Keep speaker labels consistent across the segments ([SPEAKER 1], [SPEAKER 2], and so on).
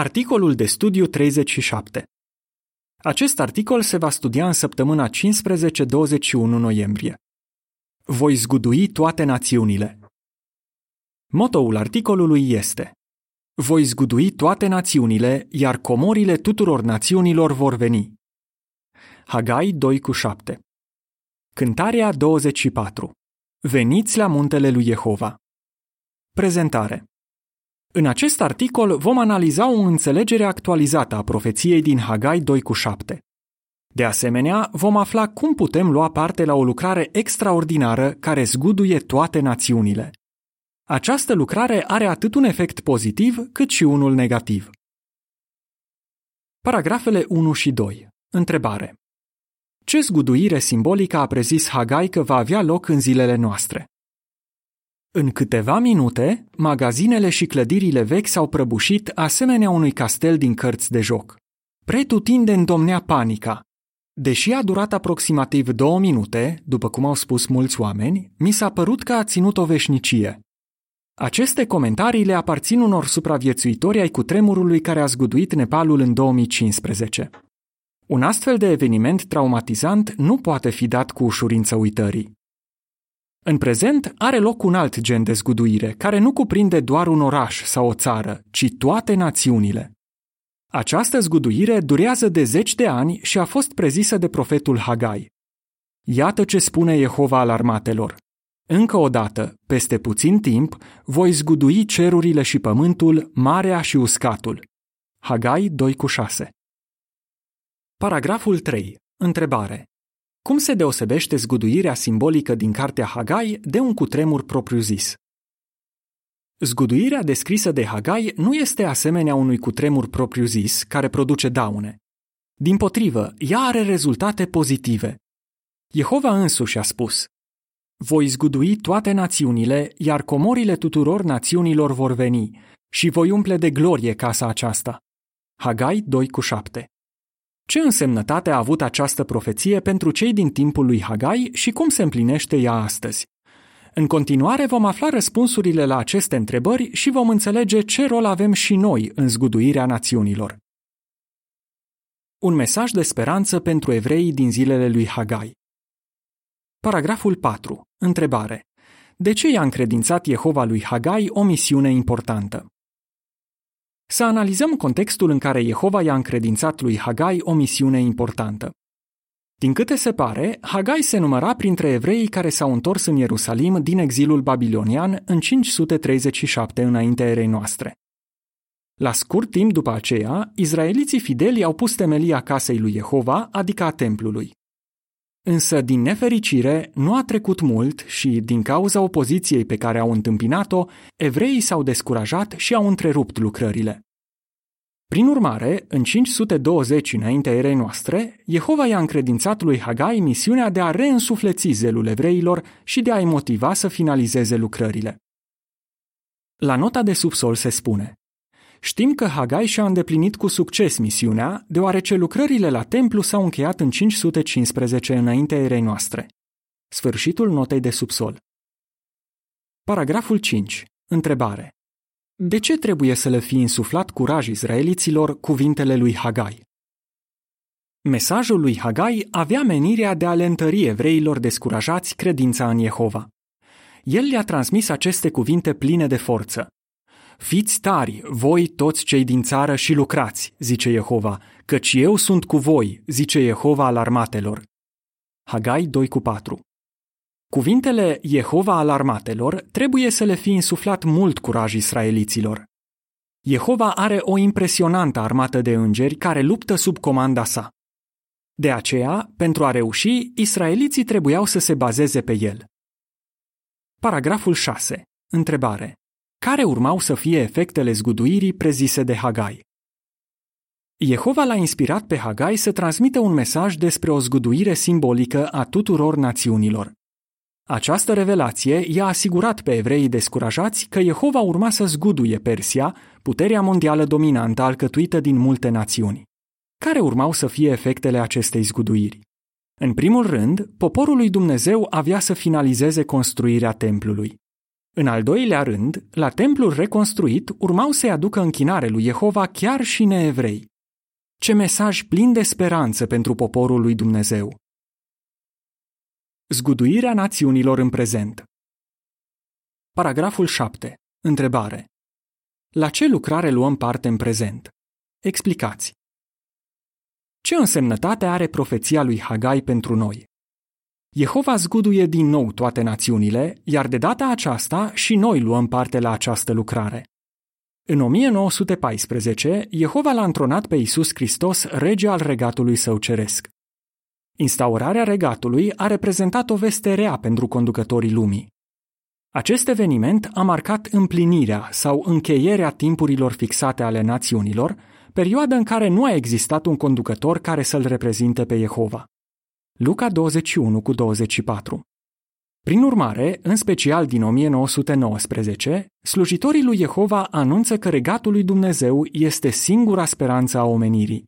[SPEAKER 1] Articolul de studiu 37 Acest articol se va studia în săptămâna 15-21 noiembrie. Voi zgudui toate națiunile. Motoul articolului este Voi zgudui toate națiunile, iar comorile tuturor națiunilor vor veni. Hagai 2 cu 7 Cântarea 24 Veniți la muntele lui Jehova Prezentare în acest articol vom analiza o înțelegere actualizată a profeției din Hagai 2 cu 7. De asemenea, vom afla cum putem lua parte la o lucrare extraordinară care zguduie toate națiunile. Această lucrare are atât un efect pozitiv cât și unul negativ. Paragrafele 1 și 2. Întrebare. Ce zguduire simbolică a prezis Hagai că va avea loc în zilele noastre? În câteva minute, magazinele și clădirile vechi s-au prăbușit asemenea unui castel din cărți de joc. Pretutindeni domnea panica. Deși a durat aproximativ două minute, după cum au spus mulți oameni, mi s-a părut că a ținut o veșnicie. Aceste comentarii le aparțin unor supraviețuitori ai cutremurului care a zguduit Nepalul în 2015. Un astfel de eveniment traumatizant nu poate fi dat cu ușurință uitării. În prezent are loc un alt gen de zguduire, care nu cuprinde doar un oraș sau o țară, ci toate națiunile. Această zguduire durează de zeci de ani și a fost prezisă de profetul Hagai. Iată ce spune Jehova al armatelor. Încă o dată, peste puțin timp, voi zgudui cerurile și pământul, marea și uscatul. Hagai 2 cu 6 Paragraful 3. Întrebare. Cum se deosebește zguduirea simbolică din cartea Hagai de un cutremur propriu-zis? Zguduirea descrisă de Hagai nu este asemenea unui cutremur propriu-zis care produce daune. Din potrivă, ea are rezultate pozitive. Jehova însuși a spus, Voi zgudui toate națiunile, iar comorile tuturor națiunilor vor veni, și voi umple de glorie casa aceasta. Hagai 2 cu 7 ce însemnătate a avut această profeție pentru cei din timpul lui Hagai și cum se împlinește ea astăzi? În continuare vom afla răspunsurile la aceste întrebări și vom înțelege ce rol avem și noi în zguduirea națiunilor. Un mesaj de speranță pentru evreii din zilele lui Hagai. Paragraful 4. Întrebare. De ce i-a încredințat Jehova lui Hagai o misiune importantă? Să analizăm contextul în care Jehova i-a încredințat lui Hagai o misiune importantă. Din câte se pare, Hagai se număra printre evreii care s-au întors în Ierusalim din exilul babilonian în 537 înaintea erei noastre. La scurt timp după aceea, izraeliții fideli au pus temelia casei lui Jehova, adică a templului. Însă, din nefericire, nu a trecut mult și, din cauza opoziției pe care au întâmpinat-o, evreii s-au descurajat și au întrerupt lucrările. Prin urmare, în 520 înaintea erei noastre, Jehova i-a încredințat lui Hagai misiunea de a reînsufleți zelul evreilor și de a-i motiva să finalizeze lucrările. La nota de subsol se spune Știm că Hagai și-a îndeplinit cu succes misiunea, deoarece lucrările la templu s-au încheiat în 515 înaintea erei noastre. Sfârșitul notei de subsol. Paragraful 5. Întrebare. De ce trebuie să le fi insuflat curaj izraeliților cuvintele lui Hagai? Mesajul lui Hagai avea menirea de a le întări evreilor descurajați credința în Jehova. El le-a transmis aceste cuvinte pline de forță. Fiți tari, voi toți cei din țară și lucrați, zice Jehova, căci eu sunt cu voi, zice Jehova al armatelor. Hagai 2 cu 4 Cuvintele Jehova al armatelor trebuie să le fi insuflat mult curaj israeliților. Jehova are o impresionantă armată de îngeri care luptă sub comanda sa. De aceea, pentru a reuși, israeliții trebuiau să se bazeze pe el. Paragraful 6. Întrebare. Care urmau să fie efectele zguduirii prezise de Hagai? Jehova l-a inspirat pe Hagai să transmită un mesaj despre o zguduire simbolică a tuturor națiunilor. Această revelație i-a asigurat pe evreii descurajați că Jehova urma să zguduie Persia, puterea mondială dominantă alcătuită din multe națiuni. Care urmau să fie efectele acestei zguduiri? În primul rând, poporul lui Dumnezeu avea să finalizeze construirea templului. În al doilea rând, la templul reconstruit urmau să-i aducă închinare lui Jehova chiar și neevrei. Ce mesaj plin de speranță pentru poporul lui Dumnezeu! Zguduirea națiunilor în prezent Paragraful 7. Întrebare. La ce lucrare luăm parte în prezent? Explicați. Ce însemnătate are profeția lui Hagai pentru noi? Jehova zguduie din nou toate națiunile, iar de data aceasta și noi luăm parte la această lucrare. În 1914, Jehova l-a întronat pe Isus Hristos rege al regatului său ceresc. Instaurarea regatului a reprezentat o veste rea pentru conducătorii lumii. Acest eveniment a marcat împlinirea sau încheierea timpurilor fixate ale națiunilor, perioada în care nu a existat un conducător care să-l reprezinte pe Jehova. Luca 21 cu 24 Prin urmare, în special din 1919, slujitorii lui Jehova anunță că regatul lui Dumnezeu este singura speranță a omenirii.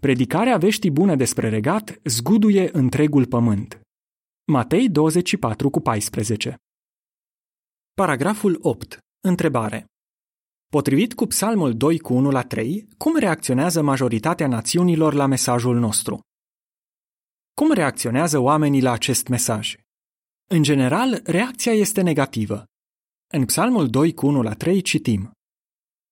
[SPEAKER 1] Predicarea veștii bune despre regat zguduie întregul pământ. Matei 24 cu 14 Paragraful 8. Întrebare. Potrivit cu Psalmul 2 cu 1 la 3, cum reacționează majoritatea națiunilor la mesajul nostru? Cum reacționează oamenii la acest mesaj? În general, reacția este negativă. În Psalmul 2 cu 1 la 3 citim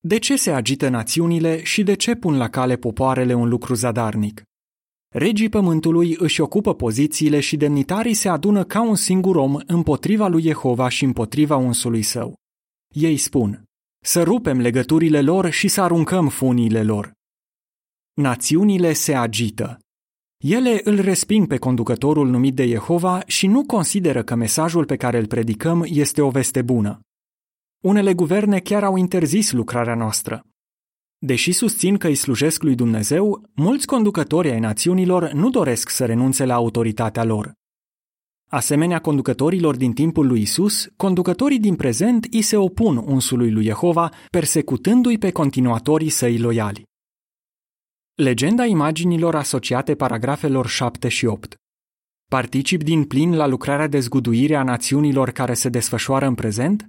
[SPEAKER 1] De ce se agită națiunile și de ce pun la cale popoarele un lucru zadarnic? Regii pământului își ocupă pozițiile și demnitarii se adună ca un singur om împotriva lui Jehova și împotriva unsului său. Ei spun, să rupem legăturile lor și să aruncăm funiile lor. Națiunile se agită. Ele îl resping pe conducătorul numit de Jehova și nu consideră că mesajul pe care îl predicăm este o veste bună. Unele guverne chiar au interzis lucrarea noastră. Deși susțin că îi slujesc lui Dumnezeu, mulți conducători ai națiunilor nu doresc să renunțe la autoritatea lor. Asemenea conducătorilor din timpul lui Isus, conducătorii din prezent îi se opun unsului lui Jehova, persecutându-i pe continuatorii săi loiali. Legenda imaginilor asociate paragrafelor 7 și 8 Particip din plin la lucrarea de zguduire a națiunilor care se desfășoară în prezent?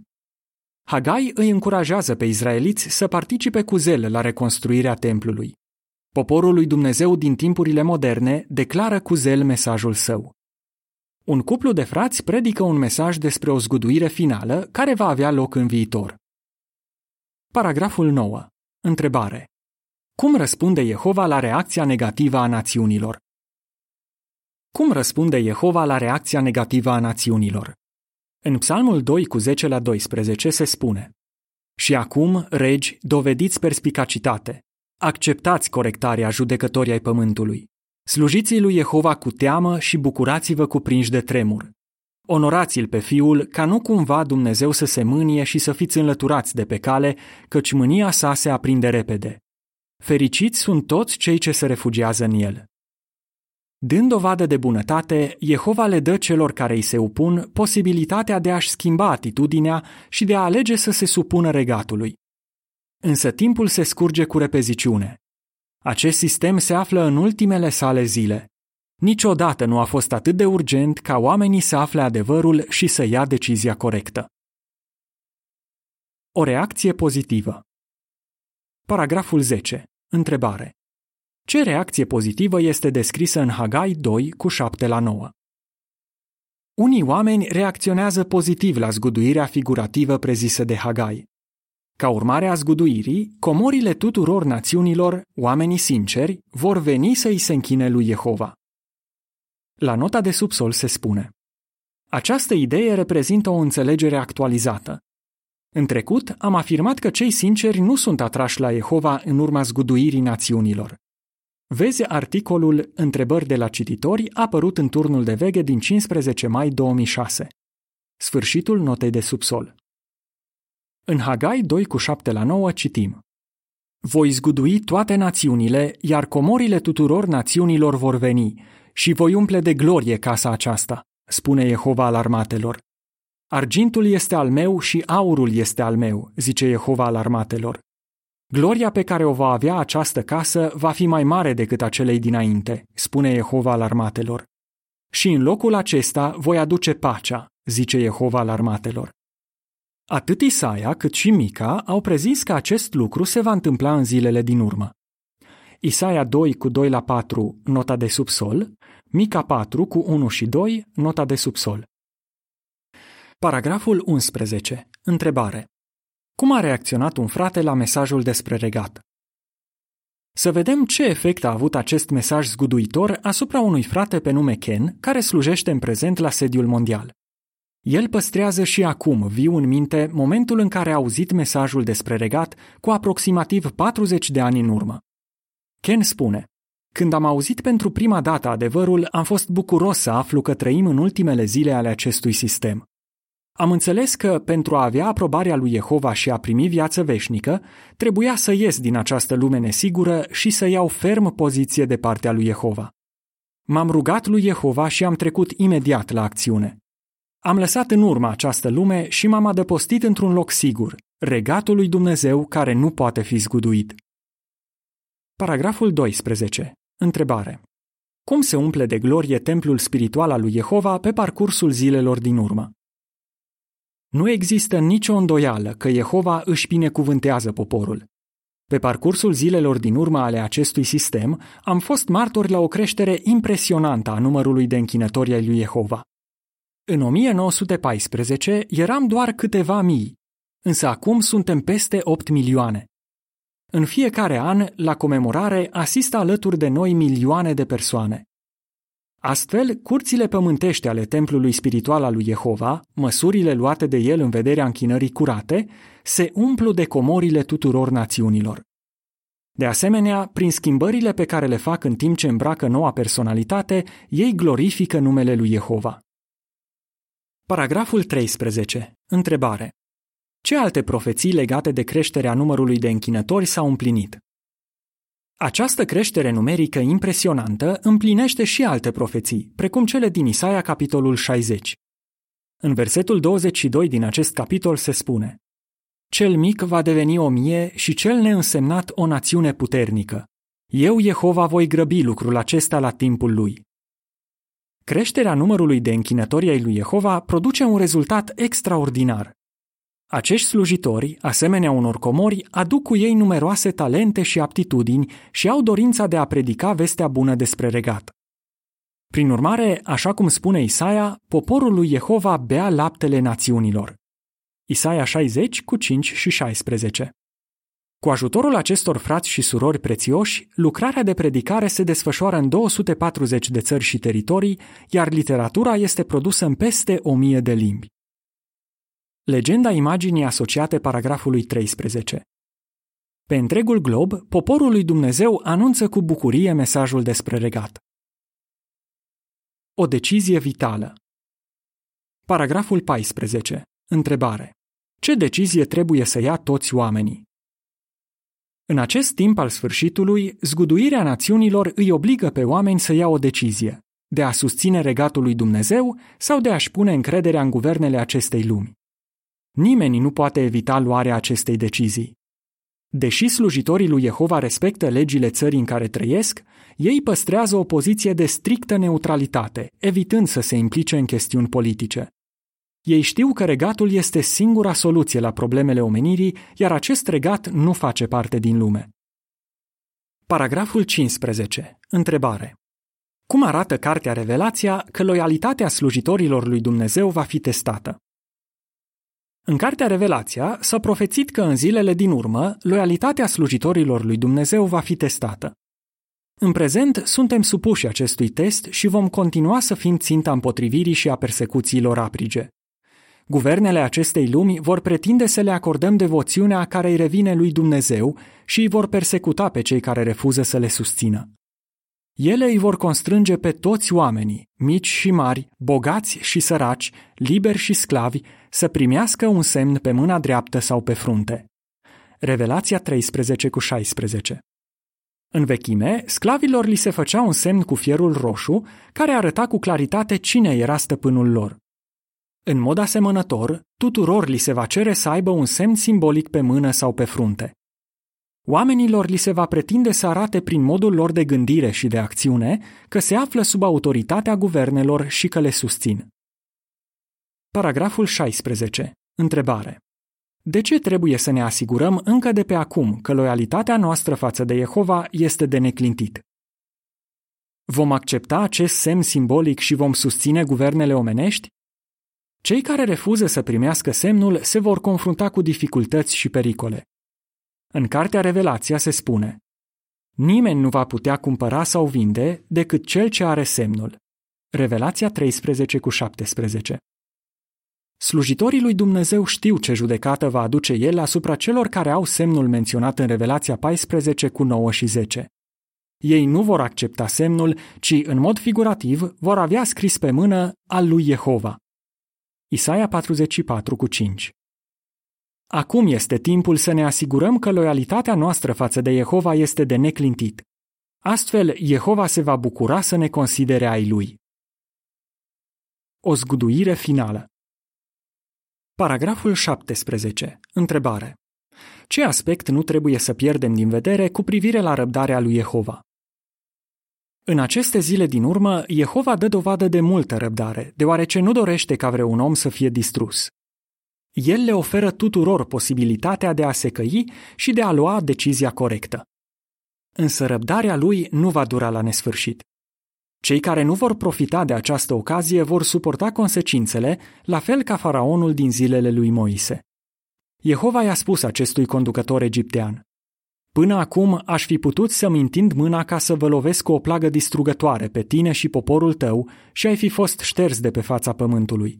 [SPEAKER 1] Hagai îi încurajează pe izraeliți să participe cu zel la reconstruirea templului. Poporul lui Dumnezeu din timpurile moderne declară cu zel mesajul său. Un cuplu de frați predică un mesaj despre o zguduire finală care va avea loc în viitor. Paragraful 9. Întrebare. Cum răspunde Jehova la reacția negativă a națiunilor? Cum răspunde Jehova la reacția negativă a națiunilor? În Psalmul 2 cu 10 la 12 se spune Și acum, regi, dovediți perspicacitate, acceptați corectarea judecătorii ai pământului, slujiți lui Jehova cu teamă și bucurați-vă cu prinși de tremur. Onorați-l pe fiul ca nu cumva Dumnezeu să se mânie și să fiți înlăturați de pe cale, căci mânia sa se aprinde repede. Fericiți sunt toți cei ce se refugiază în el. Dând dovadă de bunătate, Jehova le dă celor care îi se opun posibilitatea de a-și schimba atitudinea și de a alege să se supună regatului. Însă timpul se scurge cu repeziciune. Acest sistem se află în ultimele sale zile. Niciodată nu a fost atât de urgent ca oamenii să afle adevărul și să ia decizia corectă. O reacție pozitivă. Paragraful 10. Întrebare. Ce reacție pozitivă este descrisă în Hagai 2 cu 7 la 9? Unii oameni reacționează pozitiv la zguduirea figurativă prezisă de Hagai. Ca urmare a zguduirii, comorile tuturor națiunilor, oamenii sinceri, vor veni să îi se închine lui Jehova. La nota de subsol se spune Această idee reprezintă o înțelegere actualizată. În trecut, am afirmat că cei sinceri nu sunt atrași la Jehova în urma zguduirii națiunilor. Vezi articolul Întrebări de la cititori apărut în turnul de veghe din 15 mai 2006. Sfârșitul notei de subsol. În Hagai 2 cu 7 la 9 citim Voi zgudui toate națiunile, iar comorile tuturor națiunilor vor veni și voi umple de glorie casa aceasta, spune Jehova al armatelor. Argintul este al meu și aurul este al meu, zice Jehova al armatelor. Gloria pe care o va avea această casă va fi mai mare decât acelei dinainte, spune Jehova al armatelor. Și în locul acesta voi aduce pacea, zice Jehova al armatelor. Atât Isaia cât și Mica au prezis că acest lucru se va întâmpla în zilele din urmă. Isaia 2 cu 2 la 4, nota de subsol, Mica 4 cu 1 și 2, nota de subsol. Paragraful 11. Întrebare. Cum a reacționat un frate la mesajul despre regat? Să vedem ce efect a avut acest mesaj zguduitor asupra unui frate pe nume Ken, care slujește în prezent la sediul mondial. El păstrează și acum viu în minte momentul în care a auzit mesajul despre regat cu aproximativ 40 de ani în urmă. Ken spune, Când am auzit pentru prima dată adevărul, am fost bucuros să aflu că trăim în ultimele zile ale acestui sistem. Am înțeles că, pentru a avea aprobarea lui Jehova și a primi viață veșnică, trebuia să ies din această lume nesigură și să iau ferm poziție de partea lui Jehova. M-am rugat lui Jehova și am trecut imediat la acțiune. Am lăsat în urmă această lume și m-am adăpostit într-un loc sigur, regatul lui Dumnezeu care nu poate fi zguduit. Paragraful 12. Întrebare. Cum se umple de glorie templul spiritual al lui Jehova pe parcursul zilelor din urmă? Nu există nicio îndoială că Jehova își binecuvântează poporul. Pe parcursul zilelor din urmă ale acestui sistem, am fost martori la o creștere impresionantă a numărului de închinători ai lui Jehova. În 1914 eram doar câteva mii, însă acum suntem peste 8 milioane. În fiecare an, la comemorare, asistă alături de noi milioane de persoane. Astfel, curțile pământești ale templului spiritual al lui Jehova, măsurile luate de el în vederea închinării curate, se umplu de comorile tuturor națiunilor. De asemenea, prin schimbările pe care le fac în timp ce îmbracă noua personalitate, ei glorifică numele lui Jehova. Paragraful 13. Întrebare. Ce alte profeții legate de creșterea numărului de închinători s-au împlinit? Această creștere numerică impresionantă împlinește și alte profeții, precum cele din Isaia capitolul 60. În versetul 22 din acest capitol se spune Cel mic va deveni o mie și cel neînsemnat o națiune puternică. Eu, Jehova, voi grăbi lucrul acesta la timpul lui. Creșterea numărului de închinători ai lui Jehova produce un rezultat extraordinar. Acești slujitori, asemenea unor comori, aduc cu ei numeroase talente și aptitudini și au dorința de a predica vestea bună despre regat. Prin urmare, așa cum spune Isaia, poporul lui Jehova bea laptele națiunilor. Isaia 60 cu 5 și 16 Cu ajutorul acestor frați și surori prețioși, lucrarea de predicare se desfășoară în 240 de țări și teritorii, iar literatura este produsă în peste 1000 de limbi. Legenda imaginii asociate paragrafului 13. Pe întregul glob, poporul lui Dumnezeu anunță cu bucurie mesajul despre regat. O decizie vitală. Paragraful 14. Întrebare. Ce decizie trebuie să ia toți oamenii? În acest timp al sfârșitului, zguduirea națiunilor îi obligă pe oameni să ia o decizie, de a susține regatul lui Dumnezeu sau de a-și pune încrederea în guvernele acestei lumi. Nimeni nu poate evita luarea acestei decizii. Deși slujitorii lui Jehova respectă legile țării în care trăiesc, ei păstrează o poziție de strictă neutralitate, evitând să se implice în chestiuni politice. Ei știu că regatul este singura soluție la problemele omenirii, iar acest regat nu face parte din lume. Paragraful 15. Întrebare. Cum arată Cartea Revelația că loialitatea slujitorilor lui Dumnezeu va fi testată? În cartea Revelația s-a profețit că în zilele din urmă, loialitatea slujitorilor lui Dumnezeu va fi testată. În prezent, suntem supuși acestui test și vom continua să fim ținta împotrivirii și a persecuțiilor aprige. Guvernele acestei lumi vor pretinde să le acordăm devoțiunea care îi revine lui Dumnezeu și îi vor persecuta pe cei care refuză să le susțină. Ele îi vor constrânge pe toți oamenii, mici și mari, bogați și săraci, liberi și sclavi, să primească un semn pe mâna dreaptă sau pe frunte. Revelația 13 cu 16 În vechime, sclavilor li se făcea un semn cu fierul roșu, care arăta cu claritate cine era stăpânul lor. În mod asemănător, tuturor li se va cere să aibă un semn simbolic pe mână sau pe frunte. Oamenilor li se va pretinde să arate prin modul lor de gândire și de acțiune că se află sub autoritatea guvernelor și că le susțin. Paragraful 16. Întrebare. de ce trebuie să ne asigurăm încă de pe acum că loialitatea noastră față de Jehova este de neclintit? Vom accepta acest semn simbolic și vom susține guvernele omenești? Cei care refuză să primească semnul se vor confrunta cu dificultăți și pericole. În cartea Revelația se spune Nimeni nu va putea cumpăra sau vinde decât cel ce are semnul. Revelația 13 cu 17 Slujitorii lui Dumnezeu știu ce judecată va aduce el asupra celor care au semnul menționat în Revelația 14 cu 9 și 10. Ei nu vor accepta semnul, ci, în mod figurativ, vor avea scris pe mână al lui Jehova. Isaia 44 cu 5 Acum este timpul să ne asigurăm că loialitatea noastră față de Jehova este de neclintit. Astfel, Jehova se va bucura să ne considere ai lui. O zguduire finală Paragraful 17. Întrebare. Ce aspect nu trebuie să pierdem din vedere cu privire la răbdarea lui Jehova? În aceste zile din urmă, Jehova dă dovadă de multă răbdare, deoarece nu dorește ca vreun om să fie distrus. El le oferă tuturor posibilitatea de a se căi și de a lua decizia corectă. Însă răbdarea lui nu va dura la nesfârșit. Cei care nu vor profita de această ocazie vor suporta consecințele, la fel ca faraonul din zilele lui Moise. Jehova i-a spus acestui conducător egiptean, Până acum aș fi putut să-mi întind mâna ca să vă lovesc cu o plagă distrugătoare pe tine și poporul tău și ai fi fost șters de pe fața pământului.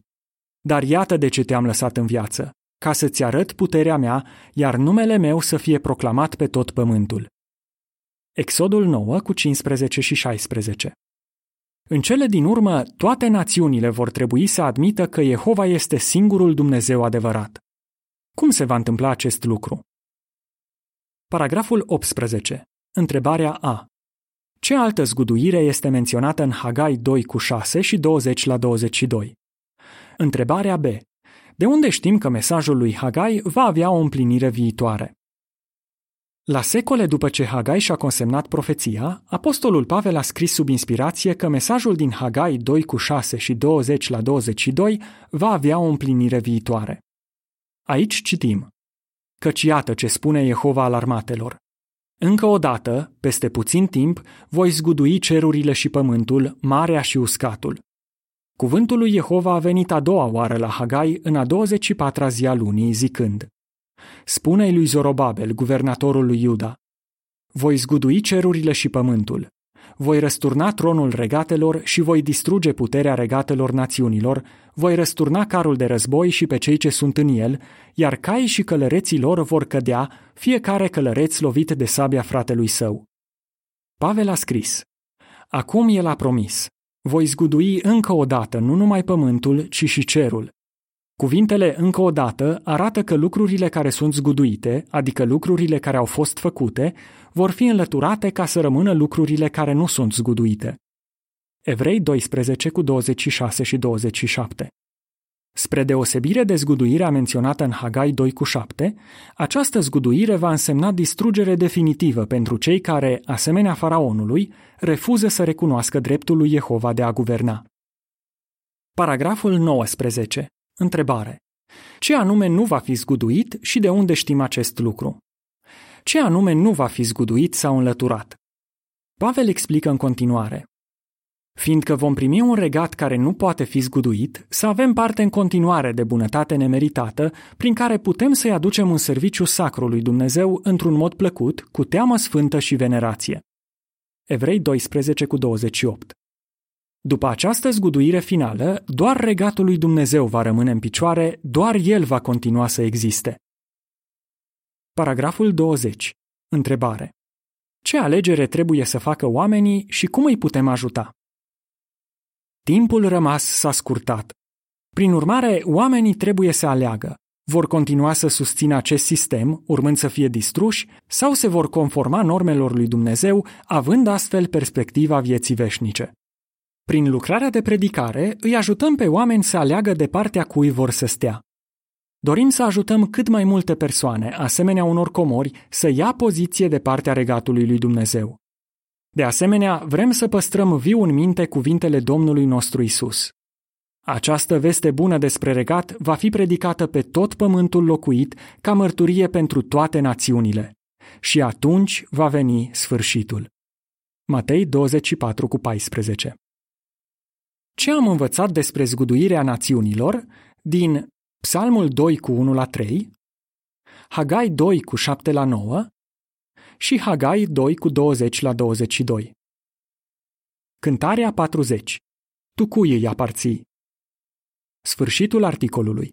[SPEAKER 1] Dar iată de ce te-am lăsat în viață, ca să-ți arăt puterea mea, iar numele meu să fie proclamat pe tot pământul. Exodul 9 cu 15 și 16 În cele din urmă, toate națiunile vor trebui să admită că Jehova este singurul Dumnezeu adevărat. Cum se va întâmpla acest lucru? Paragraful 18. Întrebarea A. Ce altă zguduire este menționată în Hagai 2 cu 6 și 20 la 22? Întrebarea B. De unde știm că mesajul lui Hagai va avea o împlinire viitoare? La secole după ce Hagai și-a consemnat profeția, apostolul Pavel a scris sub inspirație că mesajul din Hagai 2 cu 6 și 20 la 22 va avea o împlinire viitoare. Aici citim căci iată ce spune Jehova al armatelor. Încă o dată, peste puțin timp, voi zgudui cerurile și pământul, marea și uscatul. Cuvântul lui Jehova a venit a doua oară la Hagai în a 24-a zi a lunii, zicând Spune-i lui Zorobabel, guvernatorul lui Iuda, Voi zgudui cerurile și pământul, voi răsturna tronul regatelor și voi distruge puterea regatelor națiunilor, voi răsturna carul de război și pe cei ce sunt în el, iar cai și călăreții lor vor cădea, fiecare călăreț lovit de sabia fratelui său. Pavel a scris, Acum el a promis, voi zgudui încă o dată nu numai pământul, ci și cerul. Cuvintele încă o dată arată că lucrurile care sunt zguduite, adică lucrurile care au fost făcute, vor fi înlăturate ca să rămână lucrurile care nu sunt zguduite. Evrei 12 cu 26 și 27 Spre deosebire de zguduirea menționată în Hagai 2 cu 7, această zguduire va însemna distrugere definitivă pentru cei care, asemenea faraonului, refuză să recunoască dreptul lui Jehova de a guverna. Paragraful 19. Întrebare. Ce anume nu va fi zguduit și de unde știm acest lucru? Ce anume nu va fi zguduit sau înlăturat? Pavel explică în continuare. Fiindcă vom primi un regat care nu poate fi zguduit, să avem parte în continuare de bunătate nemeritată, prin care putem să-i aducem un serviciu sacru lui Dumnezeu într-un mod plăcut, cu teamă sfântă și venerație. Evrei 12 cu 28 după această zguduire finală, doar regatul lui Dumnezeu va rămâne în picioare, doar el va continua să existe. Paragraful 20. Întrebare. Ce alegere trebuie să facă oamenii și cum îi putem ajuta? Timpul rămas s-a scurtat. Prin urmare, oamenii trebuie să aleagă. Vor continua să susțină acest sistem, urmând să fie distruși, sau se vor conforma normelor lui Dumnezeu, având astfel perspectiva vieții veșnice. Prin lucrarea de predicare îi ajutăm pe oameni să aleagă de partea cui vor să stea. Dorim să ajutăm cât mai multe persoane, asemenea unor comori, să ia poziție de partea regatului lui Dumnezeu. De asemenea, vrem să păstrăm viu în minte cuvintele Domnului nostru Isus. Această veste bună despre regat va fi predicată pe tot pământul locuit ca mărturie pentru toate națiunile. Și atunci va veni sfârșitul. Matei 24 cu 14 Ce am învățat despre zguduirea națiunilor din Psalmul 2 cu 1 la 3, Hagai 2 cu 7 la 9 și Hagai 2 cu 20 la 22. Cântarea 40. Tu cui îi aparții? Sfârșitul articolului.